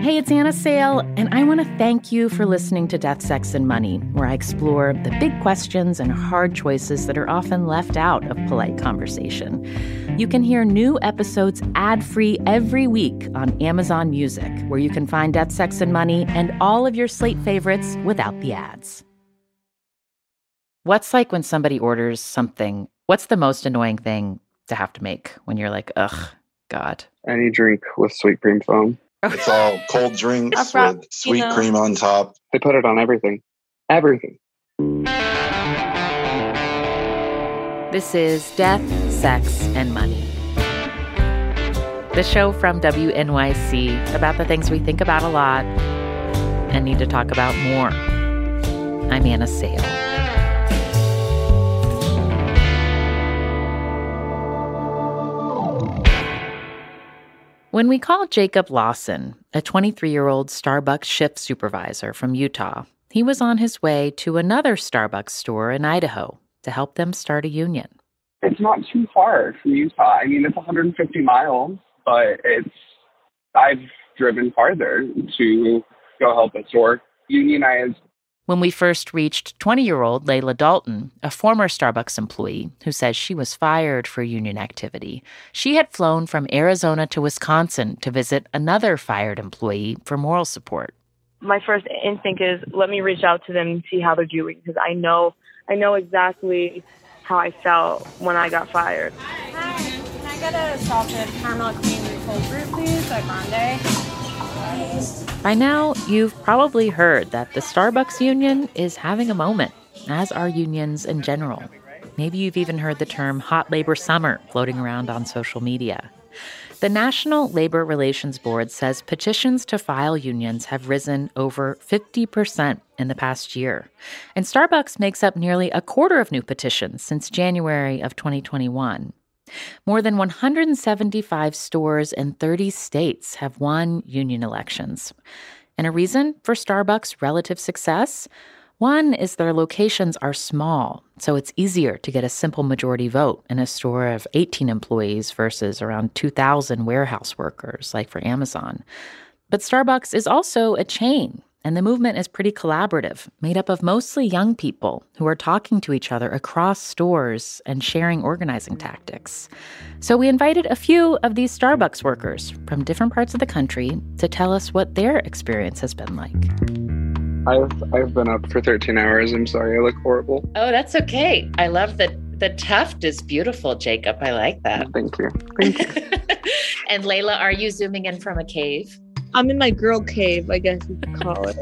Hey, it's Anna Sale, and I want to thank you for listening to Death, Sex, and Money, where I explore the big questions and hard choices that are often left out of polite conversation. You can hear new episodes ad free every week on Amazon Music, where you can find Death, Sex, and Money and all of your slate favorites without the ads. What's like when somebody orders something? What's the most annoying thing to have to make when you're like, ugh, God? Any drink with sweet cream foam. It's all cold drinks with sweet cream on top. They put it on everything. Everything. This is Death, Sex, and Money. The show from WNYC about the things we think about a lot and need to talk about more. I'm Anna Sale. When we called Jacob Lawson, a 23 year old Starbucks shift supervisor from Utah, he was on his way to another Starbucks store in Idaho to help them start a union. It's not too far from Utah. I mean, it's 150 miles, but it's, I've driven farther to go help a store unionize when we first reached 20 year old Layla Dalton, a former Starbucks employee who says she was fired for union activity, she had flown from Arizona to Wisconsin to visit another fired employee for moral support. My first instinct is let me reach out to them and see how they're doing because I know I know exactly how I felt when I got fired. Hi, can I get a salted caramel cream cold brew, please, at Grande? By now, you've probably heard that the Starbucks union is having a moment, as are unions in general. Maybe you've even heard the term hot labor summer floating around on social media. The National Labor Relations Board says petitions to file unions have risen over 50% in the past year. And Starbucks makes up nearly a quarter of new petitions since January of 2021. More than 175 stores in 30 states have won union elections. And a reason for Starbucks' relative success? One is their locations are small, so it's easier to get a simple majority vote in a store of 18 employees versus around 2,000 warehouse workers, like for Amazon. But Starbucks is also a chain and the movement is pretty collaborative, made up of mostly young people who are talking to each other across stores and sharing organizing tactics. So we invited a few of these Starbucks workers from different parts of the country to tell us what their experience has been like. I've I've been up for 13 hours. I'm sorry, I look horrible. Oh, that's okay. I love that the tuft is beautiful, Jacob. I like that. Thank you. Thank you. and Layla, are you zooming in from a cave? I'm in my girl cave, I guess you could call it.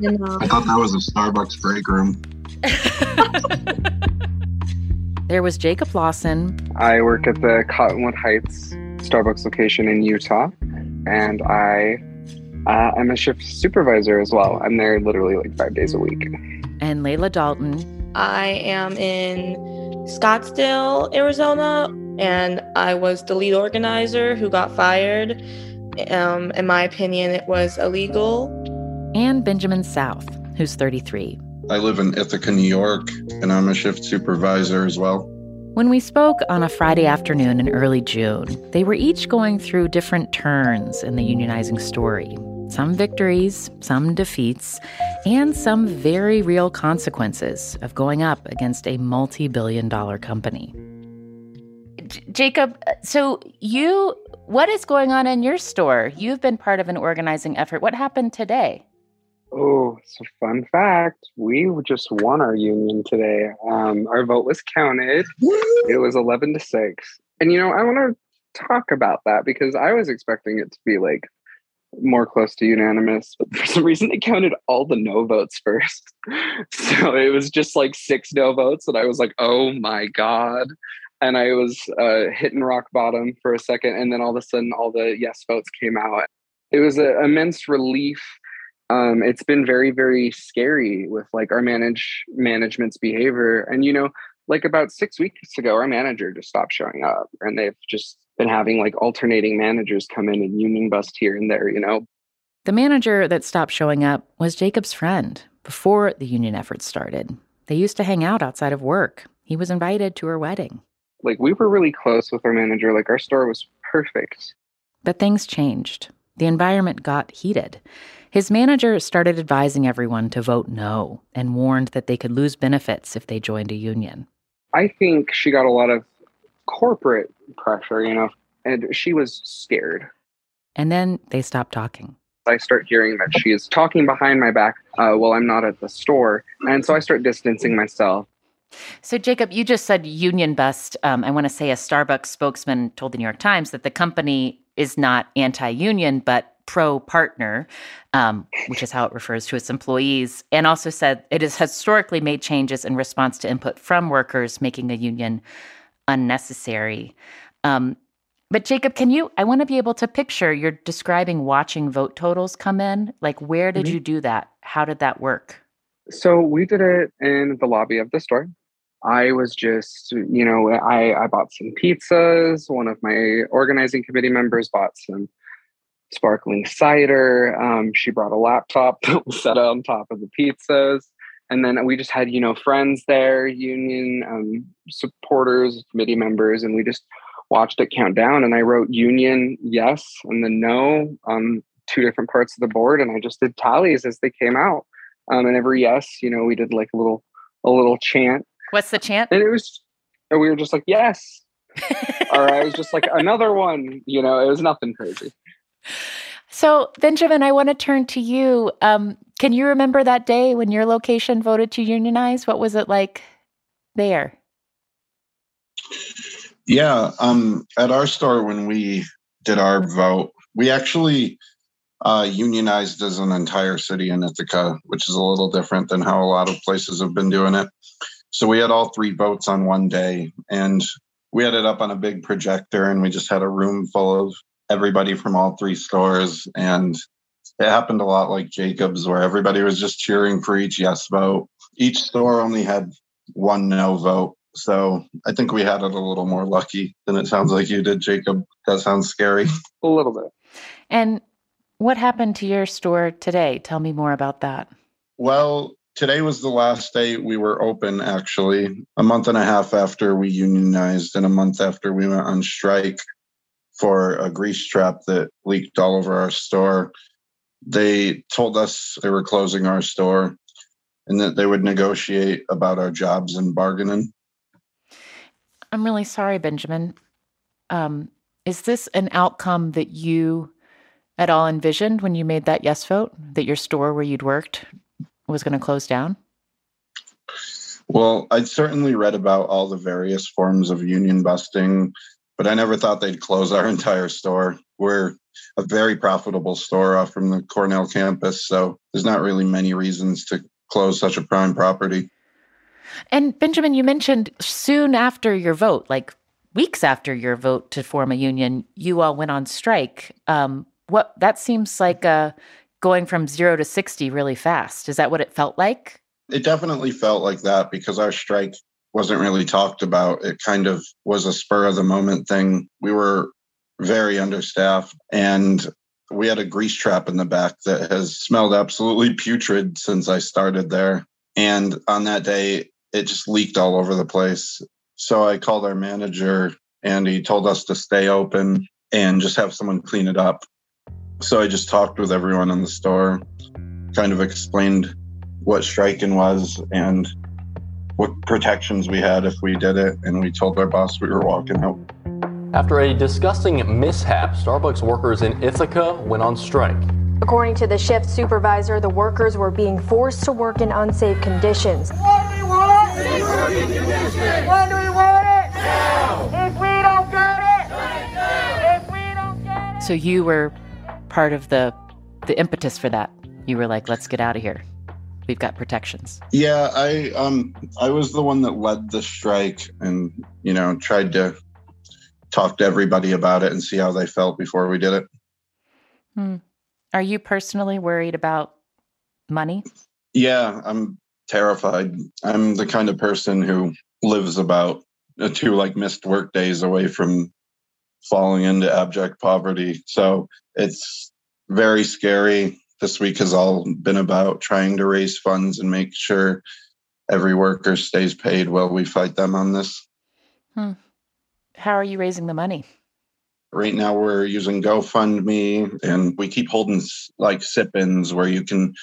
You know? I thought that was a Starbucks break room. there was Jacob Lawson. I work at the Cottonwood Heights Starbucks location in Utah, and I uh, am a shift supervisor as well. I'm there literally like five days a week. And Layla Dalton. I am in Scottsdale, Arizona, and I was the lead organizer who got fired um, in my opinion, it was illegal. And Benjamin South, who's 33. I live in Ithaca, New York, and I'm a shift supervisor as well. When we spoke on a Friday afternoon in early June, they were each going through different turns in the unionizing story some victories, some defeats, and some very real consequences of going up against a multi billion dollar company. J- Jacob, so you what is going on in your store? You've been part of an organizing effort. What happened today? Oh, it's a fun fact. We just won our union today. Um, our vote was counted. It was 11 to 6. And, you know, I want to talk about that because I was expecting it to be like more close to unanimous, but for some reason they counted all the no votes first. So it was just like six no votes. And I was like, oh my God and I was uh, hitting rock bottom for a second, and then all of a sudden, all the yes votes came out. It was an immense relief. Um, it's been very, very scary with like our manage management's behavior, and you know, like about six weeks ago, our manager just stopped showing up, and they've just been having like alternating managers come in and union bust here and there. You know, the manager that stopped showing up was Jacob's friend before the union effort started. They used to hang out outside of work. He was invited to her wedding like we were really close with our manager like our store was perfect but things changed the environment got heated. His manager started advising everyone to vote no and warned that they could lose benefits if they joined a union. I think she got a lot of corporate pressure, you know, and she was scared. And then they stopped talking. I start hearing that she is talking behind my back uh, while I'm not at the store. And so I start distancing myself. So, Jacob, you just said union bust. Um, I want to say a Starbucks spokesman told the New York Times that the company is not anti union, but pro partner, um, which is how it refers to its employees, and also said it has historically made changes in response to input from workers, making a union unnecessary. Um, but Jacob, can you? I want to be able to picture you're describing watching vote totals come in. Like, where did mm-hmm. you do that? How did that work? So we did it in the lobby of the store. I was just, you know, I, I bought some pizzas. One of my organizing committee members bought some sparkling cider. Um, she brought a laptop that was set on top of the pizzas. And then we just had, you know, friends there, union um, supporters, committee members, and we just watched it count down. And I wrote union yes and then no on two different parts of the board, and I just did tallies as they came out. Um, and every yes, you know, we did like a little a little chant. What's the chant? And it was, and we were just like yes, or I was just like another one. You know, it was nothing crazy. So, Benjamin, I want to turn to you. Um, can you remember that day when your location voted to unionize? What was it like there? Yeah, um, at our store when we did our vote, we actually uh, unionized as an entire city in Ithaca, which is a little different than how a lot of places have been doing it. So we had all three votes on one day, and we had it up on a big projector, and we just had a room full of everybody from all three stores. And it happened a lot like Jacob's, where everybody was just cheering for each yes vote. Each store only had one no vote. So I think we had it a little more lucky than it sounds like you did, Jacob. That sounds scary. A little bit. And what happened to your store today? Tell me more about that. Well, today was the last day we were open, actually, a month and a half after we unionized and a month after we went on strike for a grease trap that leaked all over our store. They told us they were closing our store and that they would negotiate about our jobs and bargaining. I'm really sorry, Benjamin. Um, is this an outcome that you at all envisioned when you made that yes vote that your store where you'd worked was going to close down? Well, I'd certainly read about all the various forms of union busting, but I never thought they'd close our entire store. We're a very profitable store off from the Cornell campus, so there's not really many reasons to close such a prime property. And Benjamin, you mentioned soon after your vote, like weeks after your vote to form a union, you all went on strike. Um, what that seems like uh, going from zero to 60 really fast. Is that what it felt like? It definitely felt like that because our strike wasn't really talked about. It kind of was a spur of the moment thing. We were very understaffed and we had a grease trap in the back that has smelled absolutely putrid since I started there. And on that day, it just leaked all over the place. So I called our manager and he told us to stay open and just have someone clean it up. So I just talked with everyone in the store, kind of explained what striking was and what protections we had if we did it, and we told our boss we were walking out. After a disgusting mishap, Starbucks workers in Ithaca went on strike. According to the shift supervisor, the workers were being forced to work in unsafe conditions. What do we want? When do we want it? Now. If we don't get it, now, if we don't get it. So you were part of the the impetus for that. You were like, let's get out of here we've got protections. Yeah, I um I was the one that led the strike and you know tried to talk to everybody about it and see how they felt before we did it. Hmm. Are you personally worried about money? Yeah, I'm terrified. I'm the kind of person who lives about two like missed work days away from falling into abject poverty. So it's very scary this week has all been about trying to raise funds and make sure every worker stays paid while we fight them on this. Hmm. How are you raising the money? Right now, we're using GoFundMe, and we keep holding like sip-ins where you can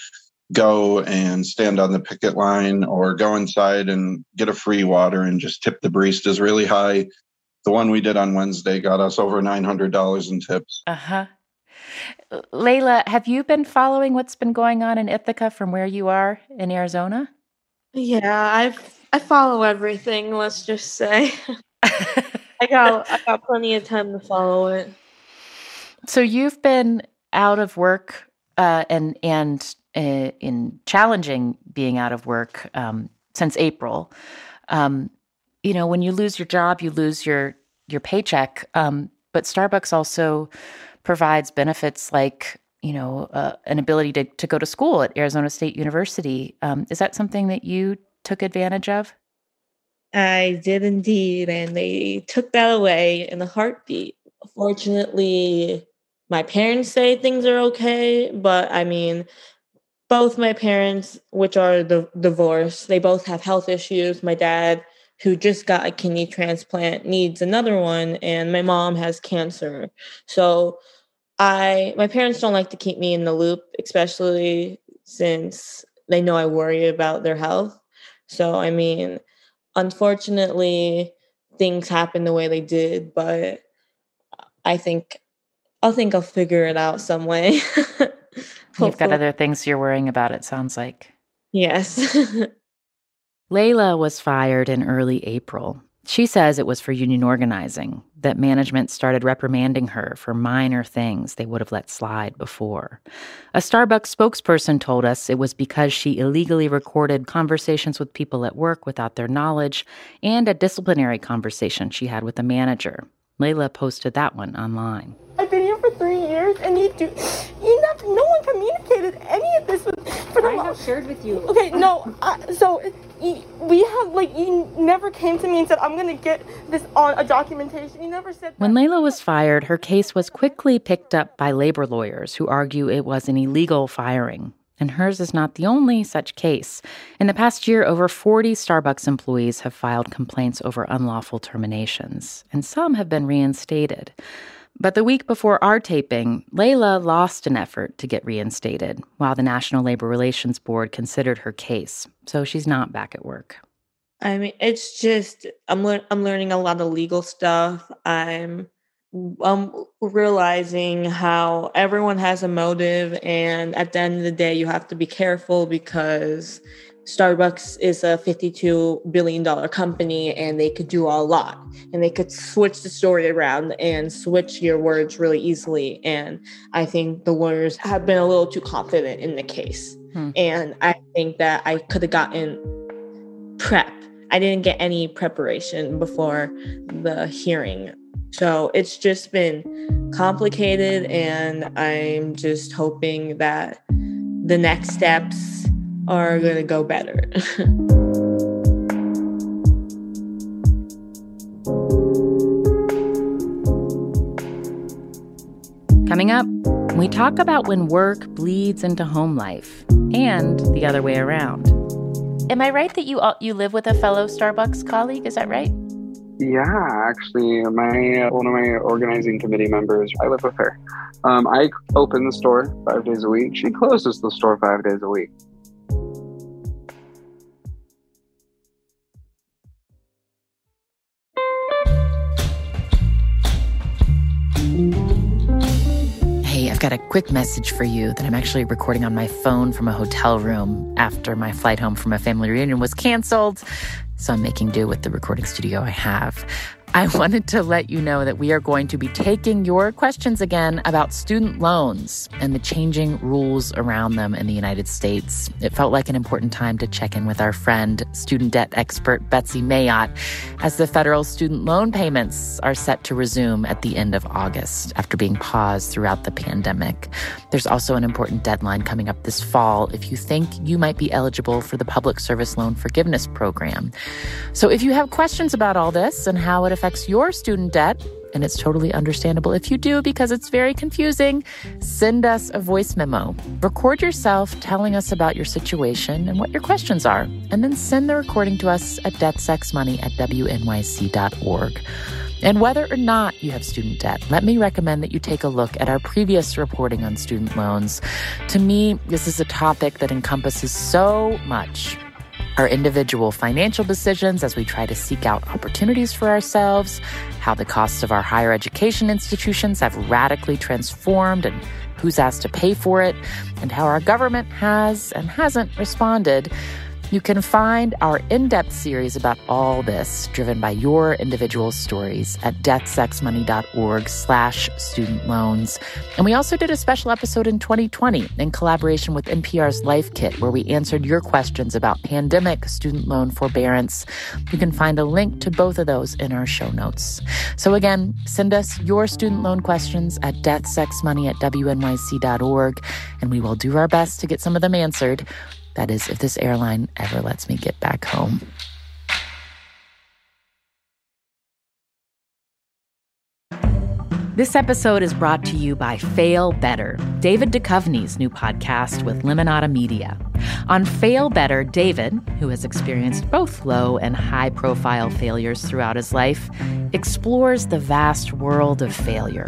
go and stand on the picket line or go inside and get a free water and just tip the baristas really high. The one we did on Wednesday got us over $900 in tips. Uh huh. Layla, have you been following what's been going on in Ithaca from where you are in Arizona? Yeah, I've I follow everything, let's just say. I got I got plenty of time to follow it. So you've been out of work uh, and and uh, in challenging being out of work um, since April. Um, you know, when you lose your job, you lose your your paycheck. Um, but Starbucks also provides benefits like you know uh, an ability to to go to school at Arizona State University. Um, is that something that you took advantage of? I did indeed, and they took that away in a heartbeat. Fortunately, my parents say things are okay, but I mean, both my parents, which are the divorced, they both have health issues. My dad, who just got a kidney transplant, needs another one, and my mom has cancer. So I my parents don't like to keep me in the loop, especially since they know I worry about their health. So I mean, unfortunately, things happen the way they did, but I think I think I'll figure it out some way. You've got other things you're worrying about, it sounds like. Yes. Layla was fired in early April. She says it was for union organizing, that management started reprimanding her for minor things they would have let slide before. A Starbucks spokesperson told us it was because she illegally recorded conversations with people at work without their knowledge and a disciplinary conversation she had with a manager. Layla posted that one online. I've been here for three years, and you do. You no one communicated any of this with. For the I have shared with you. Okay, no. I, so we have like you never came to me and said I'm gonna get this on a documentation. You never said. That. When Layla was fired, her case was quickly picked up by labor lawyers who argue it was an illegal firing. And hers is not the only such case. In the past year, over 40 Starbucks employees have filed complaints over unlawful terminations, and some have been reinstated. But the week before our taping, Layla lost an effort to get reinstated while the National Labor Relations Board considered her case. So she's not back at work. I mean, it's just I'm le- I'm learning a lot of legal stuff. I'm I'm realizing how everyone has a motive, and at the end of the day, you have to be careful because Starbucks is a $52 billion company and they could do a lot and they could switch the story around and switch your words really easily. And I think the lawyers have been a little too confident in the case. Hmm. And I think that I could have gotten prep. I didn't get any preparation before the hearing. So it's just been complicated, and I'm just hoping that the next steps are going to go better. Coming up, we talk about when work bleeds into home life and the other way around. Am I right that you you live with a fellow Starbucks colleague? Is that right? Yeah, actually, my one of my organizing committee members, I live with her. Um, I open the store five days a week. She closes the store five days a week. Got a quick message for you that I'm actually recording on my phone from a hotel room after my flight home from a family reunion was canceled. So I'm making do with the recording studio I have. I wanted to let you know that we are going to be taking your questions again about student loans and the changing rules around them in the United States. It felt like an important time to check in with our friend, student debt expert Betsy Mayotte, as the federal student loan payments are set to resume at the end of August after being paused throughout the pandemic. There's also an important deadline coming up this fall if you think you might be eligible for the Public Service Loan Forgiveness Program. So if you have questions about all this and how it affects your student debt, and it's totally understandable if you do because it's very confusing, send us a voice memo. Record yourself telling us about your situation and what your questions are, and then send the recording to us at deathsexmoney at wnyc.org. And whether or not you have student debt, let me recommend that you take a look at our previous reporting on student loans. To me, this is a topic that encompasses so much our individual financial decisions as we try to seek out opportunities for ourselves, how the costs of our higher education institutions have radically transformed and who's asked to pay for it, and how our government has and hasn't responded. You can find our in-depth series about all this, driven by your individual stories, at deathsexmoney.org slash student loans. And we also did a special episode in 2020 in collaboration with NPR's Life Kit, where we answered your questions about pandemic student loan forbearance. You can find a link to both of those in our show notes. So again, send us your student loan questions at deathsexmoney at wnyc.org, and we will do our best to get some of them answered. That is, if this airline ever lets me get back home. This episode is brought to you by Fail Better, David Duchovny's new podcast with Lemonada Media. On Fail Better, David, who has experienced both low and high profile failures throughout his life, explores the vast world of failure,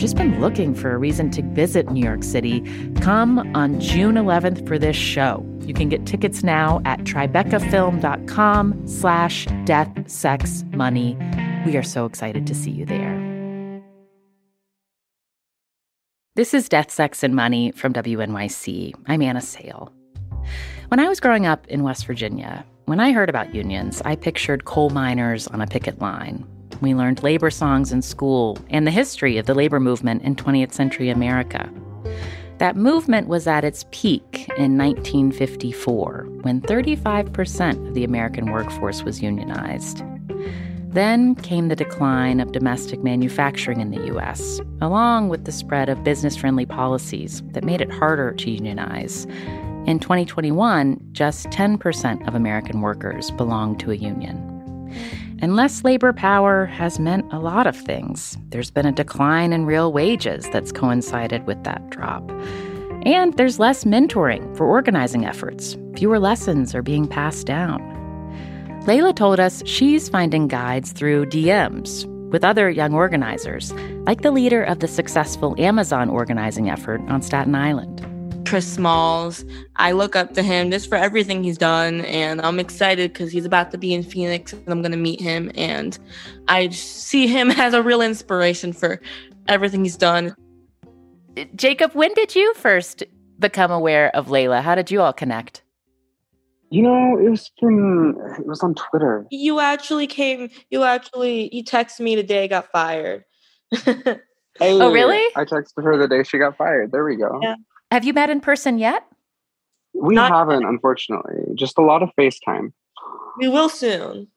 just been looking for a reason to visit New York City, come on June 11th for this show. You can get tickets now at tribecafilm.com slash death, sex, money. We are so excited to see you there. This is Death, Sex, and Money from WNYC. I'm Anna Sale. When I was growing up in West Virginia, when I heard about unions, I pictured coal miners on a picket line we learned labor songs in school and the history of the labor movement in 20th century America. That movement was at its peak in 1954, when 35% of the American workforce was unionized. Then came the decline of domestic manufacturing in the U.S., along with the spread of business friendly policies that made it harder to unionize. In 2021, just 10% of American workers belonged to a union. And less labor power has meant a lot of things. There's been a decline in real wages that's coincided with that drop. And there's less mentoring for organizing efforts. Fewer lessons are being passed down. Layla told us she's finding guides through DMs with other young organizers, like the leader of the successful Amazon organizing effort on Staten Island. Chris Smalls. I look up to him just for everything he's done, and I'm excited because he's about to be in Phoenix, and I'm going to meet him. And I see him as a real inspiration for everything he's done. Jacob, when did you first become aware of Layla? How did you all connect? You know, it was from it was on Twitter. You actually came. You actually you texted me the day I got fired. hey, oh, oh, really? I texted her the day she got fired. There we go. Yeah. Have you met in person yet? We Not haven't, yet. unfortunately. Just a lot of FaceTime. We will soon.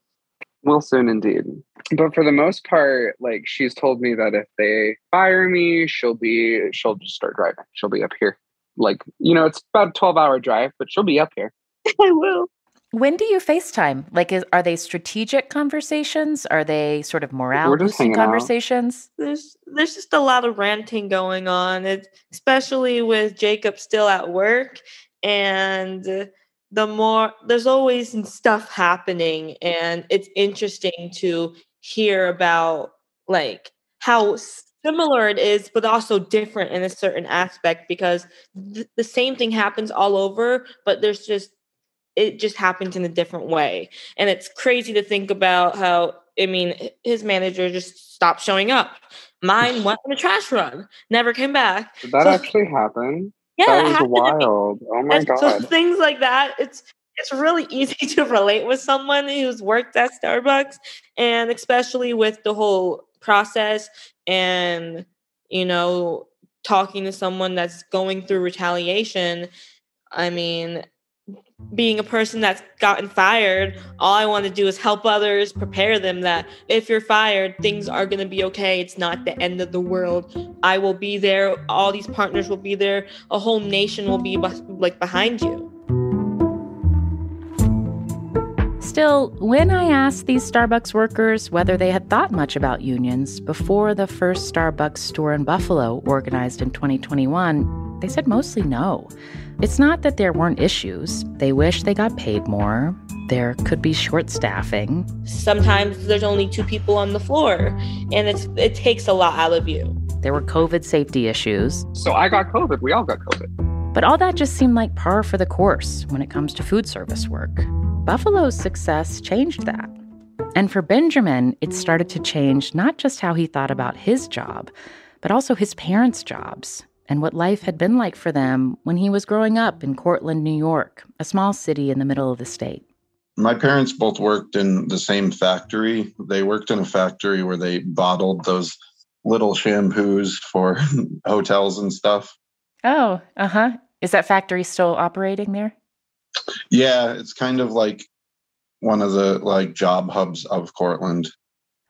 Will soon indeed. But for the most part, like she's told me that if they fire me, she'll be she'll just start driving. She'll be up here. Like, you know, it's about a 12 hour drive, but she'll be up here. I will. When do you FaceTime? Like, is, are they strategic conversations? Are they sort of morale boosting hanging out. conversations? There's there's just a lot of ranting going on, it, especially with Jacob still at work, and the more there's always stuff happening, and it's interesting to hear about like how similar it is, but also different in a certain aspect because th- the same thing happens all over, but there's just it just happens in a different way. And it's crazy to think about how, I mean, his manager just stopped showing up. Mine went on a trash run, never came back. Did that So- actually happen? Yeah, that was happened wild. Oh my And so things like that, it's it's really easy to relate with someone who's worked at Starbucks, and especially with the whole process and you know talking to someone that's going through retaliation. I mean, being a person that's gotten fired, all I want to do is help others, prepare them that if you're fired, things are going to be okay. It's not the end of the world. I will be there. All these partners will be there. A whole nation will be like behind you. Still, when I asked these Starbucks workers whether they had thought much about unions before the first Starbucks store in Buffalo organized in 2021, they said mostly no. It's not that there weren't issues. They wish they got paid more. There could be short staffing. Sometimes there's only two people on the floor, and it's it takes a lot out of you. There were COVID safety issues. So I got COVID. We all got COVID. But all that just seemed like par for the course when it comes to food service work. Buffalo's success changed that. And for Benjamin, it started to change not just how he thought about his job, but also his parents' jobs and what life had been like for them when he was growing up in Cortland, New York, a small city in the middle of the state. My parents both worked in the same factory. They worked in a factory where they bottled those little shampoos for hotels and stuff. Oh, uh huh. Is that factory still operating there? Yeah, it's kind of like one of the like job hubs of Cortland.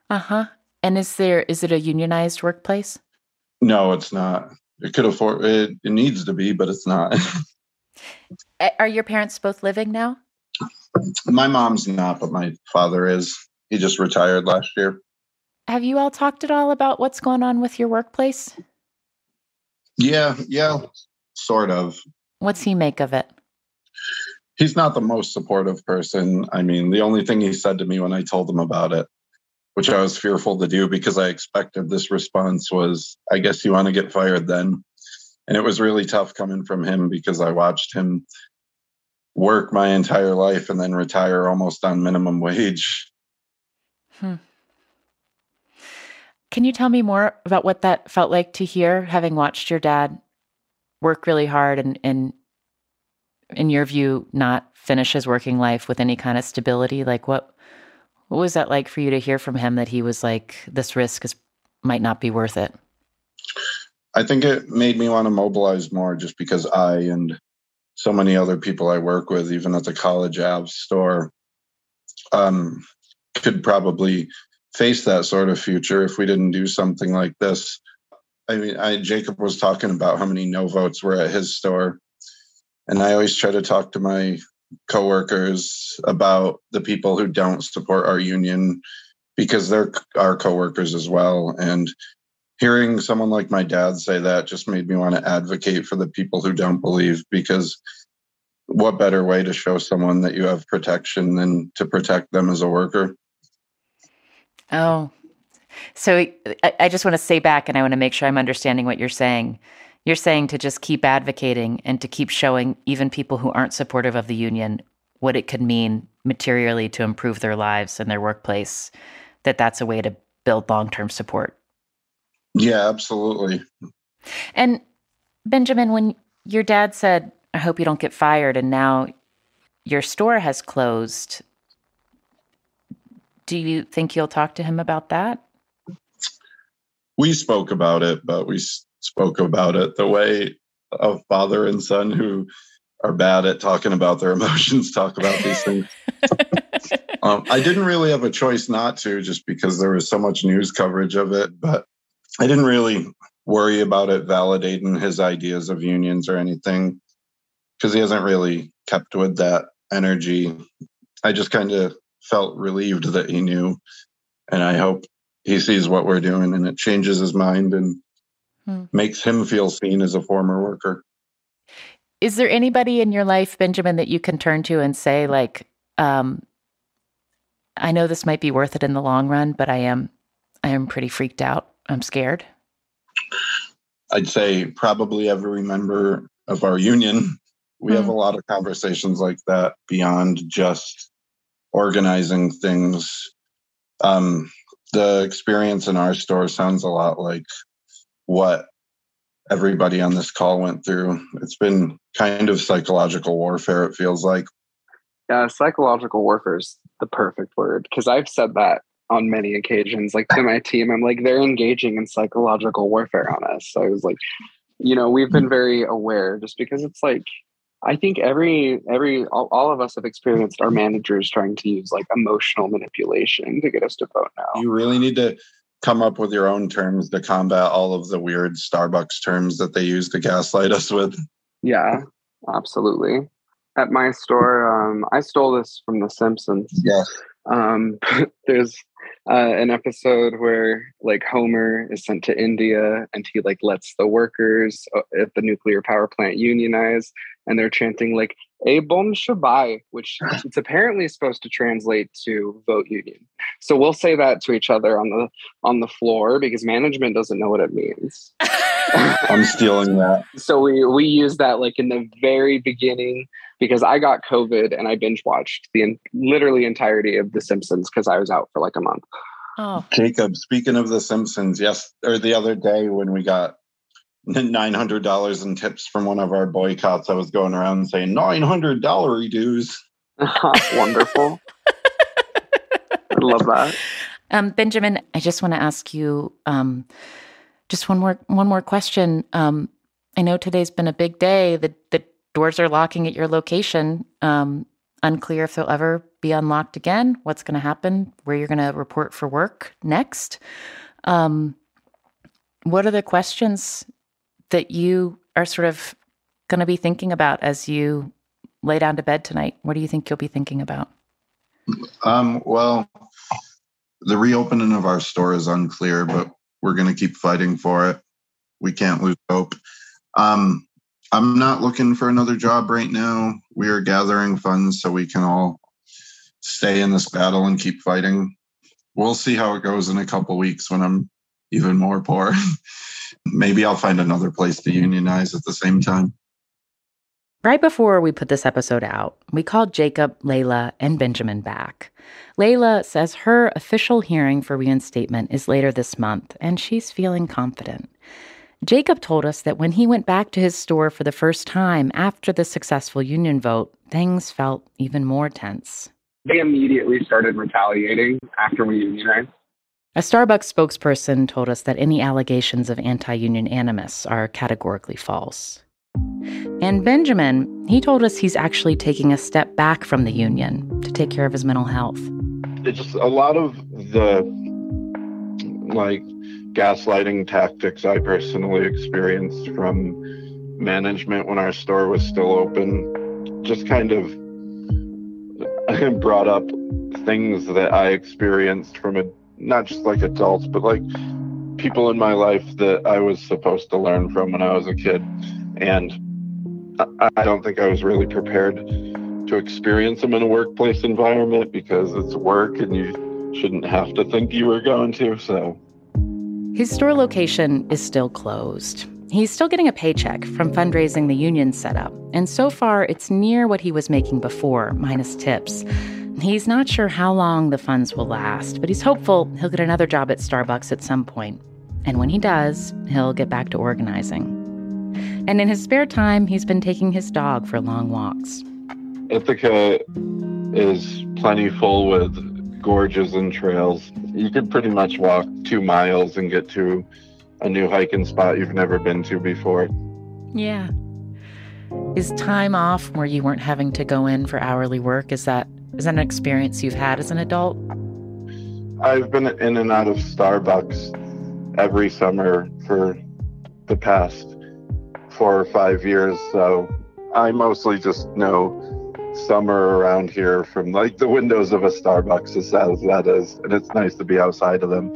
Uh huh. And is there is it a unionized workplace? No, it's not. It could afford it. It needs to be, but it's not. Are your parents both living now? my mom's not, but my father is. He just retired last year. Have you all talked at all about what's going on with your workplace? Yeah, yeah, sort of. What's he make of it? He's not the most supportive person. I mean, the only thing he said to me when I told him about it, which I was fearful to do because I expected this response, was, I guess you want to get fired then. And it was really tough coming from him because I watched him work my entire life and then retire almost on minimum wage. Hmm. Can you tell me more about what that felt like to hear, having watched your dad work really hard and, and in your view, not finish his working life with any kind of stability? Like what what was that like for you to hear from him that he was like, this risk is might not be worth it? I think it made me want to mobilize more just because I and so many other people I work with, even at the college abs store, um, could probably face that sort of future if we didn't do something like this. I mean, I, Jacob was talking about how many no votes were at his store. And I always try to talk to my coworkers about the people who don't support our union because they're our coworkers as well. And hearing someone like my dad say that just made me want to advocate for the people who don't believe because what better way to show someone that you have protection than to protect them as a worker Oh, so I, I just want to say back and I want to make sure I'm understanding what you're saying. You're saying to just keep advocating and to keep showing even people who aren't supportive of the union what it could mean materially to improve their lives and their workplace, that that's a way to build long term support. yeah absolutely And Benjamin, when your dad said, I hope you don't get fired, and now your store has closed, do you think you'll talk to him about that? we spoke about it but we spoke about it the way of father and son who are bad at talking about their emotions talk about these things um, I didn't really have a choice not to, just because there was so much news coverage of it. But I didn't really worry about it validating his ideas of unions or anything, because he hasn't really kept with that energy I just kind of felt relieved that he knew. And I hope he sees what we're doing and it changes his mind and hmm. makes him feel seen as a former worker. Is there anybody in your life, Benjamin, that you can turn to and say, like, um, I know this might be worth it in the long run, but I am I am pretty freaked out. I'm scared. I'd say probably every member of our union. We mm-hmm. have a lot of conversations like that beyond just organizing things. Um, the experience in our store sounds a lot like what everybody on this call went through. It's been kind of psychological warfare, it feels like. Yeah, psychological warfare is the perfect word because I've said that on many occasions. Like to my team, I'm like, they're engaging in psychological warfare on us. So I was like, you know, we've been very aware just because it's like, I think every every all, all, of us have experienced our managers trying to use like emotional manipulation to get us to vote now. You really need to come up with your own terms to combat all of the weird Starbucks terms that they use to gaslight us with. Yeah, absolutely. At my store, um, I stole this from The Simpsons. Yes. Um, there's uh, an episode where like Homer is sent to India and he like lets the workers uh, at the nuclear power plant unionize and they're chanting like a bon shabai, which it's apparently supposed to translate to vote union. So we'll say that to each other on the on the floor because management doesn't know what it means. I'm stealing that. So we we use that like in the very beginning because I got COVID and I binge watched the literally entirety of The Simpsons because I was out for like a month. Oh, Jacob. Speaking of The Simpsons, yes, or the other day when we got nine hundred dollars in tips from one of our boycotts, I was going around saying nine hundred dollar dues. Wonderful. I love that. Um, Benjamin, I just want to ask you um, just one more one more question. Um, I know today's been a big day. The the doors are locking at your location. Um, unclear if they'll ever be unlocked again. What's going to happen? Where you're going to report for work next? Um, what are the questions that you are sort of going to be thinking about as you lay down to bed tonight? What do you think you'll be thinking about? Um, well, the reopening of our store is unclear, but we're going to keep fighting for it. We can't lose hope. Um, I'm not looking for another job right now. We are gathering funds so we can all stay in this battle and keep fighting. We'll see how it goes in a couple weeks when I'm even more poor. Maybe I'll find another place to unionize at the same time. Right before we put this episode out, we called Jacob, Layla, and Benjamin back. Layla says her official hearing for reinstatement is later this month, and she's feeling confident. Jacob told us that when he went back to his store for the first time after the successful union vote, things felt even more tense. They immediately started retaliating after we unionized. A Starbucks spokesperson told us that any allegations of anti union animus are categorically false. And Benjamin, he told us he's actually taking a step back from the union to take care of his mental health. It's just a lot of the like gaslighting tactics I personally experienced from management when our store was still open just kind of brought up things that I experienced from a not just like adults, but like people in my life that I was supposed to learn from when I was a kid. And I don't think I was really prepared to experience them in a workplace environment because it's work and you shouldn't have to think you were going to. So his store location is still closed. He's still getting a paycheck from fundraising the union set up, and so far it's near what he was making before, minus tips. He's not sure how long the funds will last, but he's hopeful he'll get another job at Starbucks at some point. And when he does, he'll get back to organizing. And in his spare time, he's been taking his dog for long walks. Ithaca is plentiful with gorges and trails. You could pretty much walk two miles and get to a new hiking spot you've never been to before. Yeah. Is time off where you weren't having to go in for hourly work, is that is that an experience you've had as an adult? I've been in and out of Starbucks every summer for the past four or five years. So I mostly just know summer around here from like the windows of a Starbucks, as sad as that is. And it's nice to be outside of them.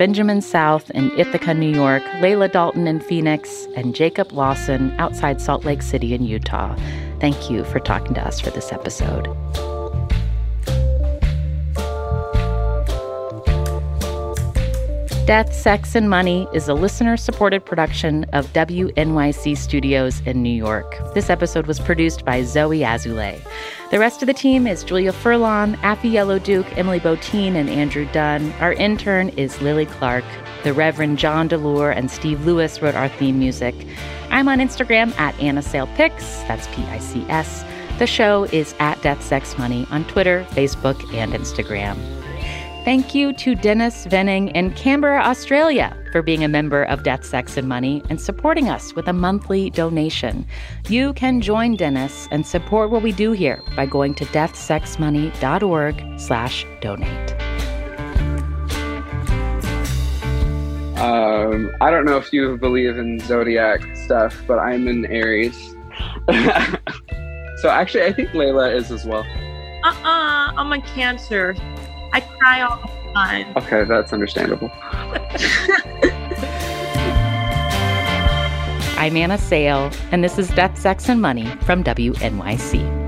Benjamin South in Ithaca, New York, Layla Dalton in Phoenix, and Jacob Lawson outside Salt Lake City in Utah. Thank you for talking to us for this episode. Death, Sex, and Money is a listener supported production of WNYC Studios in New York. This episode was produced by Zoe Azulay. The rest of the team is Julia Furlan, Afi Yellow Duke, Emily Botein, and Andrew Dunn. Our intern is Lily Clark. The Reverend John DeLore and Steve Lewis wrote our theme music. I'm on Instagram at Anna Sale. That's P I C S. The show is at Death Sex Money on Twitter, Facebook, and Instagram. Thank you to Dennis Venning in Canberra, Australia, for being a member of Death, Sex, and Money and supporting us with a monthly donation. You can join Dennis and support what we do here by going to deathsexmoney.org slash donate. Um, I don't know if you believe in zodiac stuff, but I'm in Aries. so actually, I think Layla is as well. Uh-uh, I'm a Cancer. I cry all the time. Okay, that's understandable. I'm Anna Sale, and this is Death, Sex, and Money from WNYC.